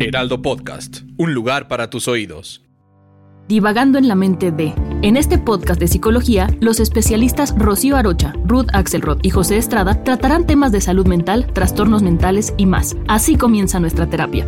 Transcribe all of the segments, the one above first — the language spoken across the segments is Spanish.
Heraldo Podcast, un lugar para tus oídos. Divagando en la mente de. En este podcast de psicología, los especialistas Rocío Arocha, Ruth Axelrod y José Estrada tratarán temas de salud mental, trastornos mentales y más. Así comienza nuestra terapia.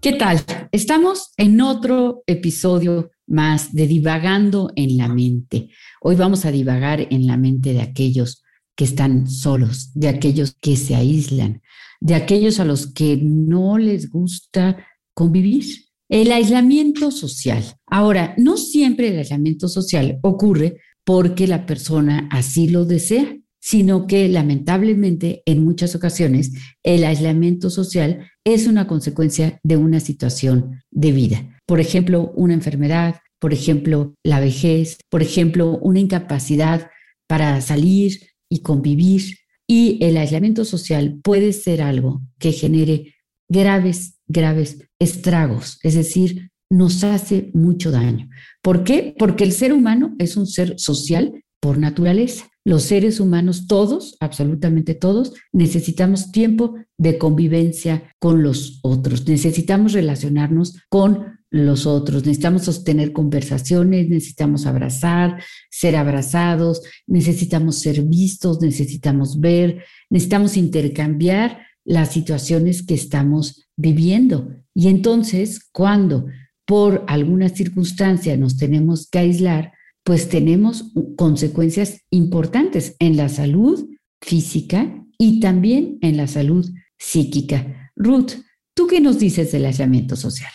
¿Qué tal? Estamos en otro episodio más de Divagando en la mente. Hoy vamos a divagar en la mente de aquellos que están solos, de aquellos que se aíslan, de aquellos a los que no les gusta convivir el aislamiento social. Ahora, no siempre el aislamiento social ocurre porque la persona así lo desea, sino que lamentablemente en muchas ocasiones el aislamiento social es una consecuencia de una situación de vida. Por ejemplo, una enfermedad, por ejemplo, la vejez, por ejemplo, una incapacidad para salir y convivir. Y el aislamiento social puede ser algo que genere graves graves estragos, es decir, nos hace mucho daño. ¿Por qué? Porque el ser humano es un ser social por naturaleza. Los seres humanos, todos, absolutamente todos, necesitamos tiempo de convivencia con los otros, necesitamos relacionarnos con los otros, necesitamos sostener conversaciones, necesitamos abrazar, ser abrazados, necesitamos ser vistos, necesitamos ver, necesitamos intercambiar las situaciones que estamos viviendo. Y entonces, cuando por alguna circunstancia nos tenemos que aislar, pues tenemos consecuencias importantes en la salud física y también en la salud psíquica. Ruth, ¿tú qué nos dices del aislamiento social?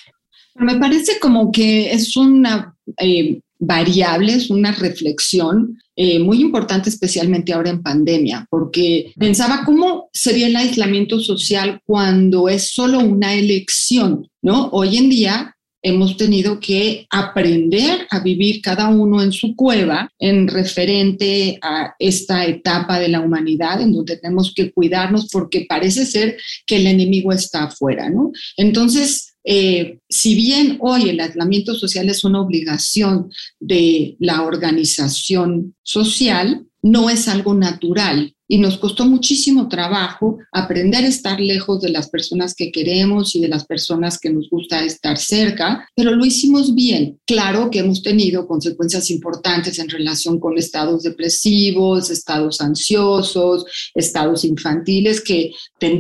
Me parece como que es una eh, variable, es una reflexión eh, muy importante, especialmente ahora en pandemia, porque pensaba cómo sería el aislamiento social cuando es solo una elección, ¿no? Hoy en día hemos tenido que aprender a vivir cada uno en su cueva en referente a esta etapa de la humanidad en donde tenemos que cuidarnos porque parece ser que el enemigo está afuera, ¿no? Entonces, eh, si bien hoy el aislamiento social es una obligación de la organización social, no es algo natural y nos costó muchísimo trabajo aprender a estar lejos de las personas que queremos y de las personas que nos gusta estar cerca, pero lo hicimos bien. Claro que hemos tenido consecuencias importantes en relación con estados depresivos, estados ansiosos, estados infantiles que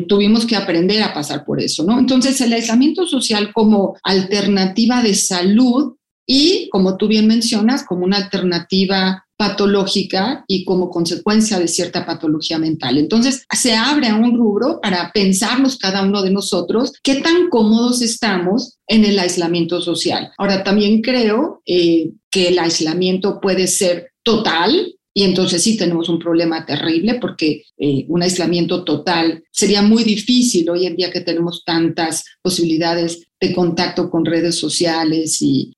tuvimos que aprender a pasar por eso, ¿no? Entonces, el aislamiento social como alternativa de salud y, como tú bien mencionas, como una alternativa patológica y como consecuencia de cierta patología mental. Entonces, se abre a un rubro para pensarnos cada uno de nosotros qué tan cómodos estamos en el aislamiento social. Ahora, también creo eh, que el aislamiento puede ser total, y entonces sí tenemos un problema terrible porque eh, un aislamiento total sería muy difícil hoy en día que tenemos tantas posibilidades de contacto con redes sociales y,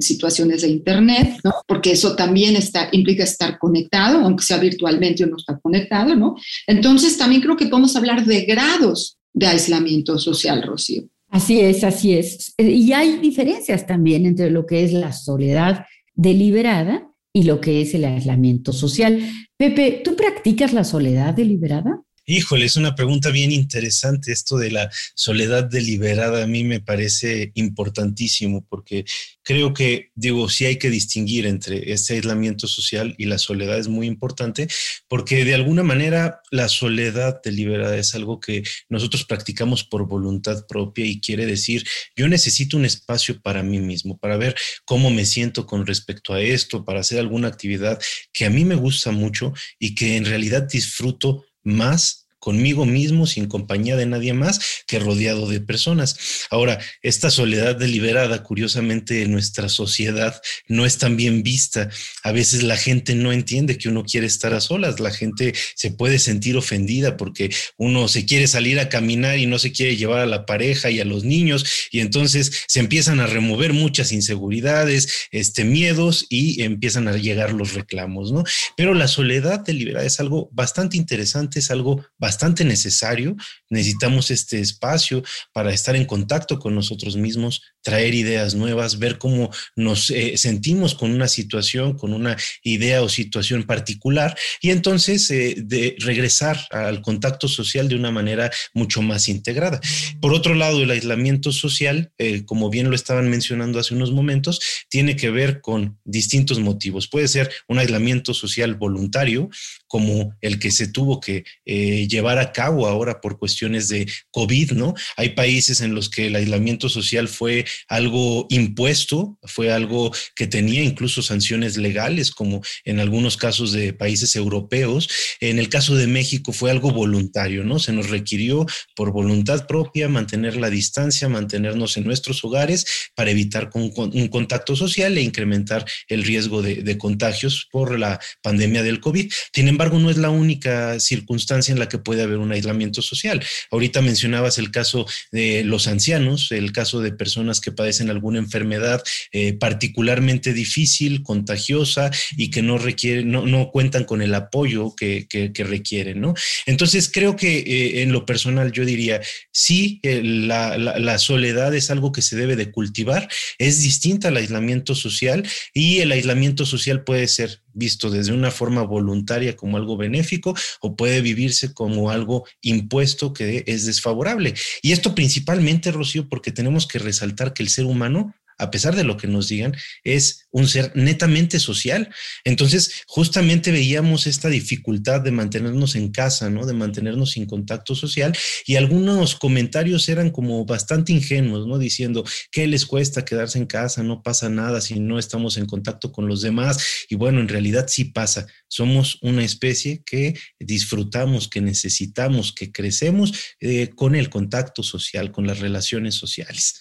situaciones de Internet, ¿no? porque eso también está, implica estar conectado, aunque sea virtualmente o no está conectado. ¿no? Entonces también creo que podemos hablar de grados de aislamiento social, Rocío. Así es, así es. Y hay diferencias también entre lo que es la soledad deliberada y lo que es el aislamiento social. Pepe, ¿tú practicas la soledad deliberada? Híjole, es una pregunta bien interesante. Esto de la soledad deliberada a mí me parece importantísimo porque creo que, digo, sí hay que distinguir entre este aislamiento social y la soledad es muy importante porque de alguna manera la soledad deliberada es algo que nosotros practicamos por voluntad propia y quiere decir, yo necesito un espacio para mí mismo, para ver cómo me siento con respecto a esto, para hacer alguna actividad que a mí me gusta mucho y que en realidad disfruto más conmigo mismo, sin compañía de nadie más, que rodeado de personas. Ahora, esta soledad deliberada, curiosamente, en nuestra sociedad no es tan bien vista. A veces la gente no entiende que uno quiere estar a solas, la gente se puede sentir ofendida porque uno se quiere salir a caminar y no se quiere llevar a la pareja y a los niños, y entonces se empiezan a remover muchas inseguridades, este, miedos y empiezan a llegar los reclamos, ¿no? Pero la soledad deliberada es algo bastante interesante, es algo bastante necesario. Necesitamos este espacio para estar en contacto con nosotros mismos, traer ideas nuevas, ver cómo nos eh, sentimos con una situación, con una idea o situación particular y entonces eh, de regresar al contacto social de una manera mucho más integrada. Por otro lado, el aislamiento social, eh, como bien lo estaban mencionando hace unos momentos, tiene que ver con distintos motivos. Puede ser un aislamiento social voluntario, como el que se tuvo que llevar a cabo ahora por cuestiones de COVID, ¿no? Hay países en los que el aislamiento social fue algo impuesto, fue algo que tenía incluso sanciones legales, como en algunos casos de países europeos. En el caso de México fue algo voluntario, ¿no? Se nos requirió por voluntad propia mantener la distancia, mantenernos en nuestros hogares para evitar un contacto social e incrementar el riesgo de, de contagios por la pandemia del COVID. Sin embargo, no es la única circunstancia en la que puede haber un aislamiento social. Ahorita mencionabas el caso de los ancianos, el caso de personas que padecen alguna enfermedad eh, particularmente difícil, contagiosa y que no requieren, no, no cuentan con el apoyo que, que, requieren, ¿no? Entonces creo que eh, en lo personal yo diría, sí, eh, la, la, la soledad es algo que se debe de cultivar, es distinta al aislamiento social y el aislamiento social puede ser visto desde una forma voluntaria como algo benéfico o puede vivirse como algo impuesto que es desfavorable. Y esto principalmente, Rocío, porque tenemos que resaltar que el ser humano a pesar de lo que nos digan, es un ser netamente social. Entonces, justamente veíamos esta dificultad de mantenernos en casa, ¿no? De mantenernos sin contacto social y algunos comentarios eran como bastante ingenuos, ¿no? Diciendo, ¿qué les cuesta quedarse en casa? No pasa nada si no estamos en contacto con los demás. Y bueno, en realidad sí pasa. Somos una especie que disfrutamos, que necesitamos, que crecemos eh, con el contacto social, con las relaciones sociales.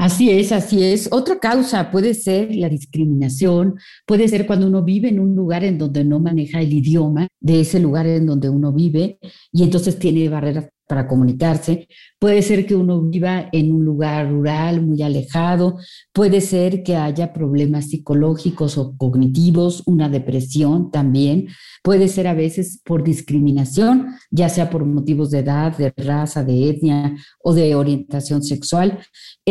Así es, así es. Otra causa puede ser la discriminación, puede ser cuando uno vive en un lugar en donde no maneja el idioma de ese lugar en donde uno vive y entonces tiene barreras para comunicarse. Puede ser que uno viva en un lugar rural muy alejado, puede ser que haya problemas psicológicos o cognitivos, una depresión también, puede ser a veces por discriminación, ya sea por motivos de edad, de raza, de etnia o de orientación sexual,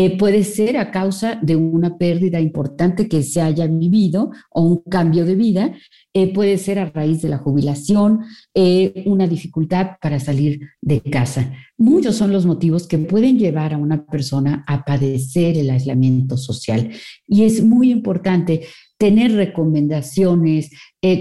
eh, puede ser a causa de una pérdida importante que se haya vivido o un cambio de vida eh, puede ser a raíz de la jubilación, eh, una dificultad para salir de casa. Muchos son los motivos que pueden llevar a una persona a padecer el aislamiento social. Y es muy importante tener recomendaciones,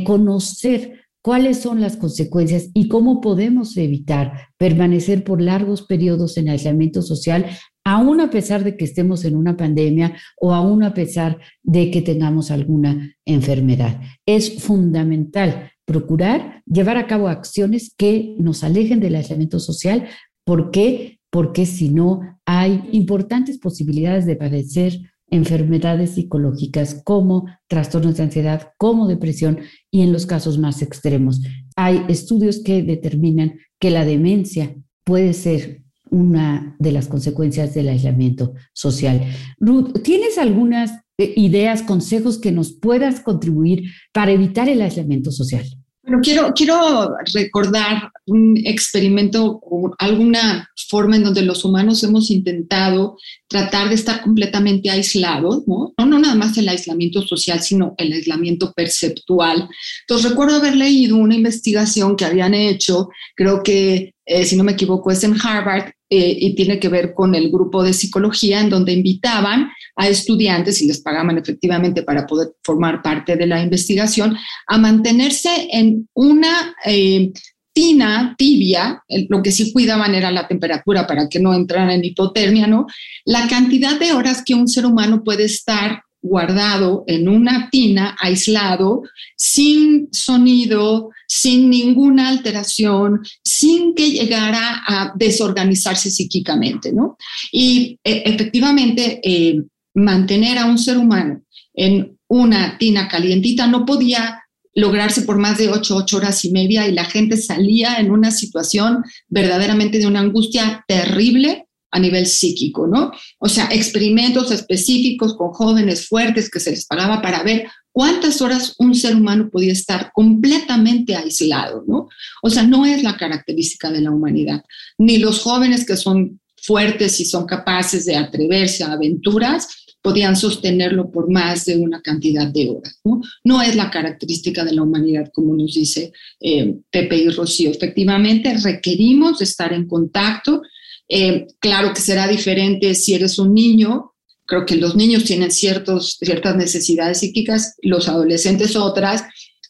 conocer cuáles son las consecuencias y cómo podemos evitar permanecer por largos periodos en aislamiento social aún a pesar de que estemos en una pandemia o aún a pesar de que tengamos alguna enfermedad. Es fundamental procurar llevar a cabo acciones que nos alejen del aislamiento social. ¿Por qué? Porque si no, hay importantes posibilidades de padecer enfermedades psicológicas como trastornos de ansiedad, como depresión y en los casos más extremos. Hay estudios que determinan que la demencia puede ser una de las consecuencias del aislamiento social. Ruth, ¿tienes algunas eh, ideas, consejos que nos puedas contribuir para evitar el aislamiento social? Bueno, quiero, quiero recordar un experimento o alguna forma en donde los humanos hemos intentado tratar de estar completamente aislados, ¿no? No, no nada más el aislamiento social, sino el aislamiento perceptual. Entonces, recuerdo haber leído una investigación que habían hecho, creo que, eh, si no me equivoco, es en Harvard, eh, y tiene que ver con el grupo de psicología en donde invitaban a estudiantes y les pagaban efectivamente para poder formar parte de la investigación a mantenerse en una eh, tina tibia, lo que sí cuidaban era la temperatura para que no entraran en hipotermia, ¿no? La cantidad de horas que un ser humano puede estar guardado en una tina, aislado, sin sonido, sin ninguna alteración, sin que llegara a desorganizarse psíquicamente, ¿no? Y e, efectivamente, eh, mantener a un ser humano en una tina calientita no podía lograrse por más de ocho, ocho horas y media y la gente salía en una situación verdaderamente de una angustia terrible a nivel psíquico, ¿no? O sea, experimentos específicos con jóvenes fuertes que se les pagaba para ver cuántas horas un ser humano podía estar completamente aislado, ¿no? O sea, no es la característica de la humanidad, ni los jóvenes que son fuertes y son capaces de atreverse a aventuras, podían sostenerlo por más de una cantidad de horas. No, es la característica de la humanidad, como nos dice eh, Pepe y Rocío. Efectivamente, requerimos estar en contacto. Eh, claro que será diferente si eres un niño. Creo que los niños tienen ciertas necesidades psíquicas, los adolescentes otras.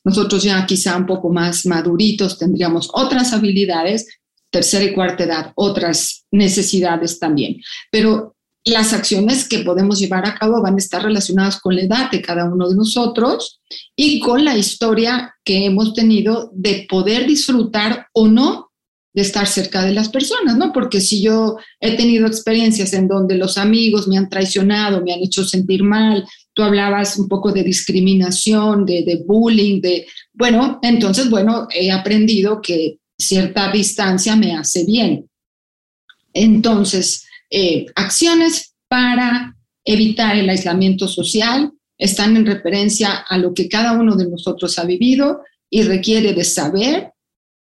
Nosotros ya quizá un poco más maduritos tendríamos otras habilidades, tercera y cuarta edad, otras necesidades también. Pero las acciones que podemos llevar a cabo van a estar relacionadas con la edad de cada uno de nosotros y con la historia que hemos tenido de poder disfrutar o no de estar cerca de las personas, ¿no? Porque si yo he tenido experiencias en donde los amigos me han traicionado, me han hecho sentir mal, tú hablabas un poco de discriminación, de, de bullying, de, bueno, entonces, bueno, he aprendido que cierta distancia me hace bien. Entonces, eh, acciones para evitar el aislamiento social están en referencia a lo que cada uno de nosotros ha vivido y requiere de saber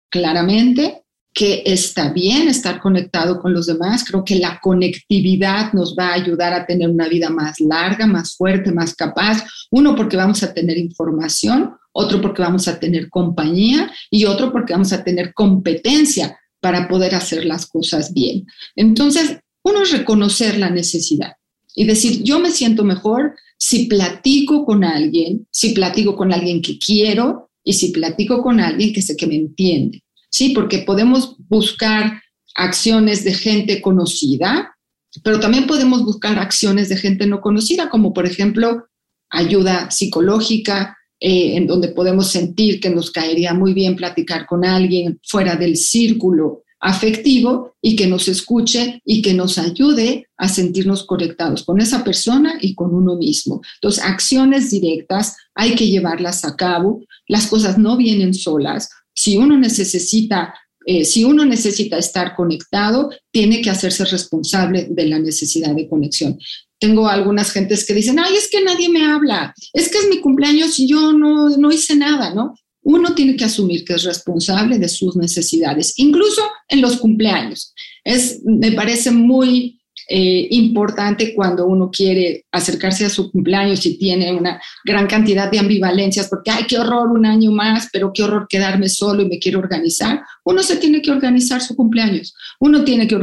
claramente que está bien estar conectado con los demás. Creo que la conectividad nos va a ayudar a tener una vida más larga, más fuerte, más capaz. Uno, porque vamos a tener información, otro, porque vamos a tener compañía y otro, porque vamos a tener competencia para poder hacer las cosas bien. Entonces, uno es reconocer la necesidad y decir, yo me siento mejor si platico con alguien, si platico con alguien que quiero y si platico con alguien que sé que me entiende. Sí, porque podemos buscar acciones de gente conocida, pero también podemos buscar acciones de gente no conocida, como por ejemplo ayuda psicológica, eh, en donde podemos sentir que nos caería muy bien platicar con alguien fuera del círculo afectivo y que nos escuche y que nos ayude a sentirnos conectados con esa persona y con uno mismo. Entonces, acciones directas hay que llevarlas a cabo. Las cosas no vienen solas. Si uno necesita eh, si uno necesita estar conectado, tiene que hacerse responsable de la necesidad de conexión. Tengo algunas gentes que dicen, ay, es que nadie me habla, es que es mi cumpleaños y yo no, no hice nada, ¿no? uno tiene que asumir que es responsable de sus necesidades, incluso en los cumpleaños. Es, me parece muy eh, importante cuando uno quiere acercarse a su cumpleaños y tiene una gran cantidad de ambivalencias, porque, ay, qué horror un año más, pero qué horror quedarme solo y me quiero organizar. Uno se tiene que organizar su cumpleaños. Uno tiene que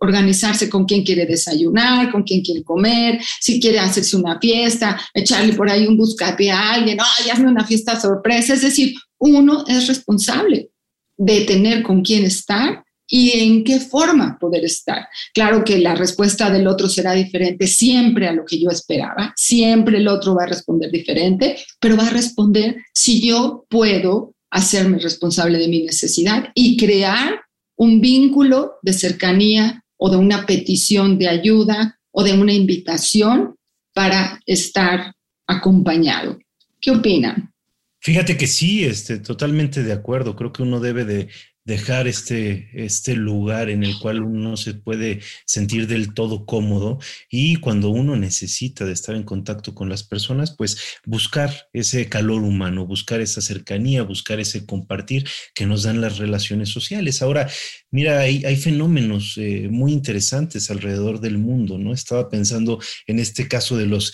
organizarse con quién quiere desayunar, con quién quiere comer, si quiere hacerse una fiesta, echarle por ahí un buscapié a alguien, ay, hazme una fiesta sorpresa. Es decir, uno es responsable de tener con quién estar y en qué forma poder estar. Claro que la respuesta del otro será diferente siempre a lo que yo esperaba, siempre el otro va a responder diferente, pero va a responder si yo puedo hacerme responsable de mi necesidad y crear un vínculo de cercanía o de una petición de ayuda o de una invitación para estar acompañado. ¿Qué opinan? Fíjate que sí, este, totalmente de acuerdo. Creo que uno debe de dejar este, este lugar en el cual uno se puede sentir del todo cómodo y cuando uno necesita de estar en contacto con las personas, pues buscar ese calor humano, buscar esa cercanía, buscar ese compartir que nos dan las relaciones sociales. Ahora, mira, hay, hay fenómenos eh, muy interesantes alrededor del mundo, ¿no? Estaba pensando en este caso de los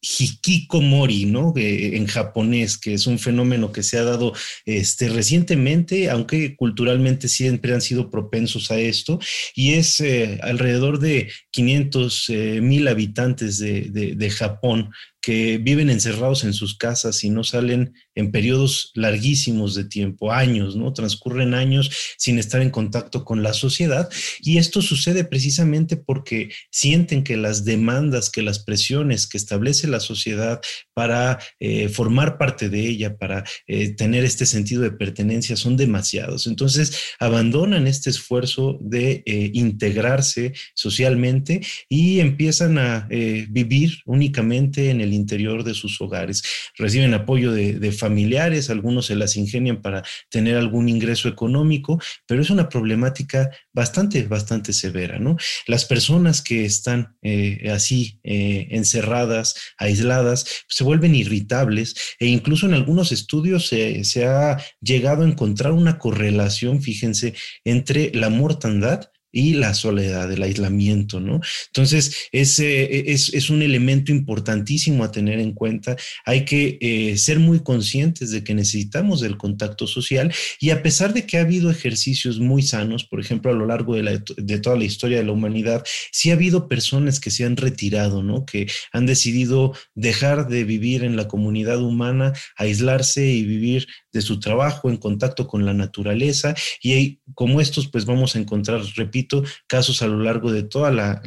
hikikomori, ¿no? en japonés, que es un fenómeno que se ha dado este, recientemente, aunque culturalmente siempre han sido propensos a esto y es eh, alrededor de 500 eh, mil habitantes de, Japón que viven encerrados en sus casas y no salen en periodos larguísimos de tiempo, años, ¿no? Transcurren años sin estar en contacto con la sociedad y esto sucede precisamente porque sienten que las demandas, que las presiones que establece la sociedad para eh, formar parte de ella, para eh, tener este sentido de pertenencia son demasiados. Entonces abandonan este esfuerzo de eh, integrarse socialmente y empiezan a vivir únicamente en el interior de sus hogares. Reciben apoyo de, familiares, algunos se las ingenian para tener algún ingreso económico, pero es una problemática bastante, bastante severa, ¿no? Las personas que están eh, así eh, encerradas, aisladas, se vuelven irritables e incluso en algunos estudios se ha llegado a encontrar una correlación, fíjense, entre la mortandad y la soledad, el aislamiento, ¿no? Entonces, ese es, es, un elemento importantísimo a tener en cuenta. Hay que eh, ser muy conscientes de que necesitamos del contacto social y a pesar de que ha habido ejercicios muy sanos, por ejemplo, a lo largo de, de toda la historia de la humanidad, sí ha habido personas que se han retirado, ¿no? Que han decidido dejar de vivir en la comunidad humana, aislarse y vivir de su trabajo en contacto con la naturaleza y como estos, pues vamos a encontrar, repito, casos a lo largo de toda la,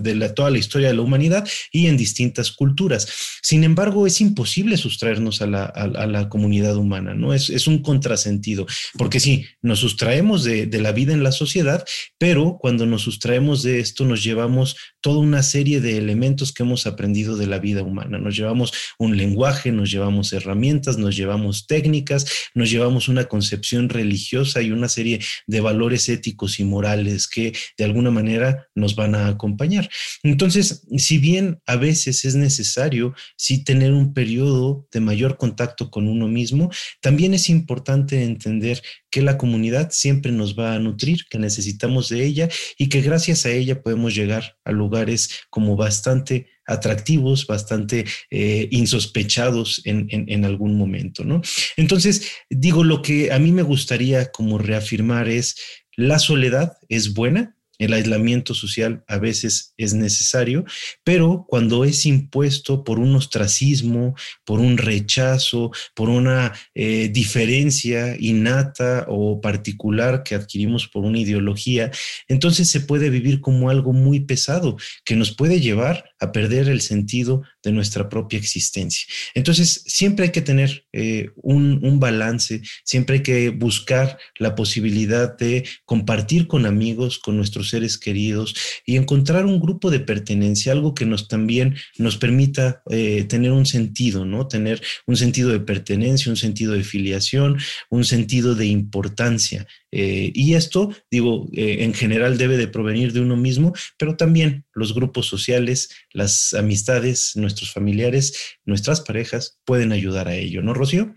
de toda la historia de la humanidad y en distintas culturas. Sin embargo, es imposible sustraernos a la, comunidad humana, ¿no? Es, es, un contrasentido, porque sí, nos sustraemos de, de la vida en la sociedad, pero cuando nos sustraemos de esto, nos llevamos toda una serie de elementos que hemos aprendido de la vida humana. Nos llevamos un lenguaje, nos llevamos herramientas, nos llevamos técnicas, nos llevamos una concepción religiosa y una serie de valores éticos y morales que de alguna manera nos van a acompañar. Entonces, si bien a veces es necesario sí tener un periodo de mayor contacto con uno mismo, también es importante entender que la comunidad siempre nos va a nutrir, que necesitamos de ella y que gracias a ella podemos llegar a lugares como bastante atractivos, bastante eh, insospechados en, en, algún momento, ¿no? Entonces, digo, lo que a mí me gustaría como reafirmar es la soledad es buena, el aislamiento social a veces es necesario, pero cuando es impuesto por un ostracismo, por un rechazo, por una eh, diferencia innata o particular que adquirimos por una ideología, entonces se puede vivir como algo muy pesado que nos puede llevar a perder el sentido de nuestra propia existencia. Entonces, siempre hay que tener eh, un, un, balance, siempre hay que buscar la posibilidad de compartir con amigos, con nuestros seres queridos y encontrar un grupo de pertenencia, algo que nos también nos permita eh, tener un sentido, ¿no? Tener un sentido de pertenencia, un sentido de filiación, un sentido de importancia. Eh, y esto, digo, en general debe de provenir de uno mismo, pero también los grupos sociales, las amistades, nuestros familiares, nuestras parejas pueden ayudar a ello, ¿no, Rocío?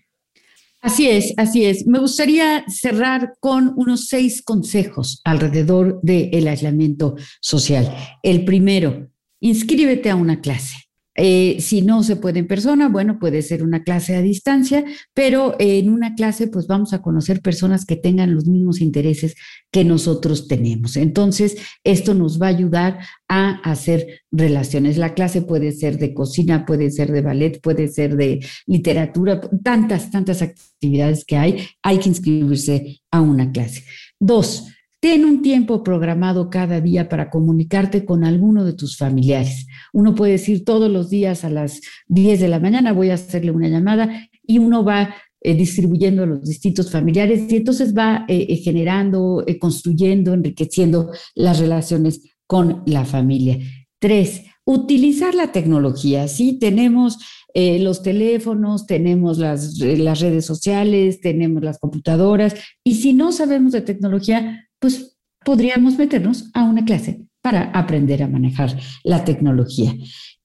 Así es, así es. Me gustaría cerrar con unos seis consejos alrededor del aislamiento social. El primero, inscríbete a una clase. Eh, si no se puede en persona, bueno, puede ser una clase a distancia, pero en una clase pues vamos a conocer personas que tengan los mismos intereses que nosotros tenemos. Entonces, esto nos va a ayudar a hacer relaciones. La clase puede ser de cocina, puede ser de ballet, puede ser de literatura, tantas, tantas actividades que hay. Hay que inscribirse a una clase. Dos, Ten un tiempo programado cada día para comunicarte con alguno de tus familiares. Uno puede decir todos los días a las 10 de la mañana voy a hacerle una llamada y uno va eh, distribuyendo a los distintos familiares y entonces va eh, eh, generando, construyendo, enriqueciendo las relaciones con la familia. Tres, utilizar la tecnología. Sí, tenemos los teléfonos, tenemos las, las redes sociales, tenemos las computadoras y si no sabemos de tecnología, pues podríamos meternos a una clase para aprender a manejar la tecnología.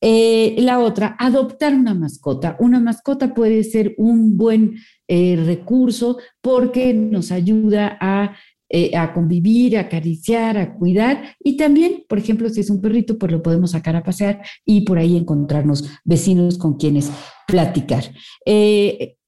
Eh, la otra, adoptar una mascota. Una mascota puede ser un buen eh, recurso porque nos ayuda a, eh, a, convivir, a acariciar, a cuidar y también, por ejemplo, si es un perrito, pues lo podemos sacar a pasear y por ahí encontrarnos vecinos con quienes platicar.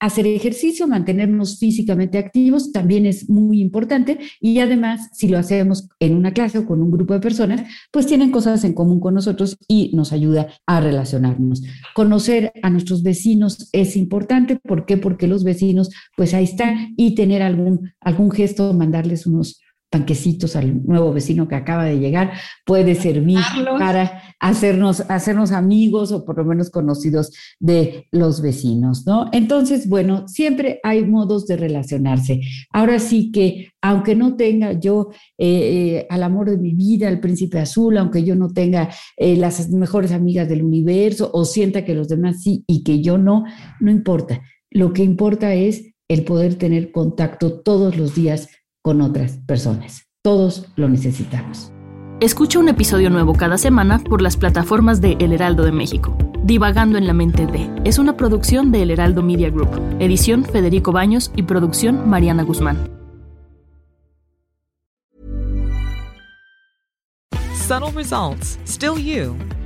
Hacer ejercicio, mantenernos físicamente activos también es muy importante y además si lo hacemos en una clase o con un grupo de personas, pues tienen cosas en común con nosotros y nos ayuda a relacionarnos. Conocer a nuestros vecinos es importante, ¿por qué? Porque los vecinos pues ahí están y tener algún, algún gesto, mandarles unos panquecitos al nuevo vecino que acaba de llegar, puede servir para hacernos, hacernos amigos o por lo menos conocidos de los vecinos, ¿no? Entonces, bueno, siempre hay modos de relacionarse. Ahora sí que, aunque no tenga yo eh, al amor de mi vida, al príncipe azul, aunque yo no tenga eh, las mejores amigas del universo o sienta que los demás sí y que yo no, no importa. Lo que importa es el poder tener contacto todos los días con otras personas. Todos lo necesitamos. Escucha un episodio nuevo cada semana por las plataformas de El Heraldo de México. Divagando en la mente de es una producción de El Heraldo Media Group, edición Federico Baños y producción Mariana Guzmán. Subtle results, still you,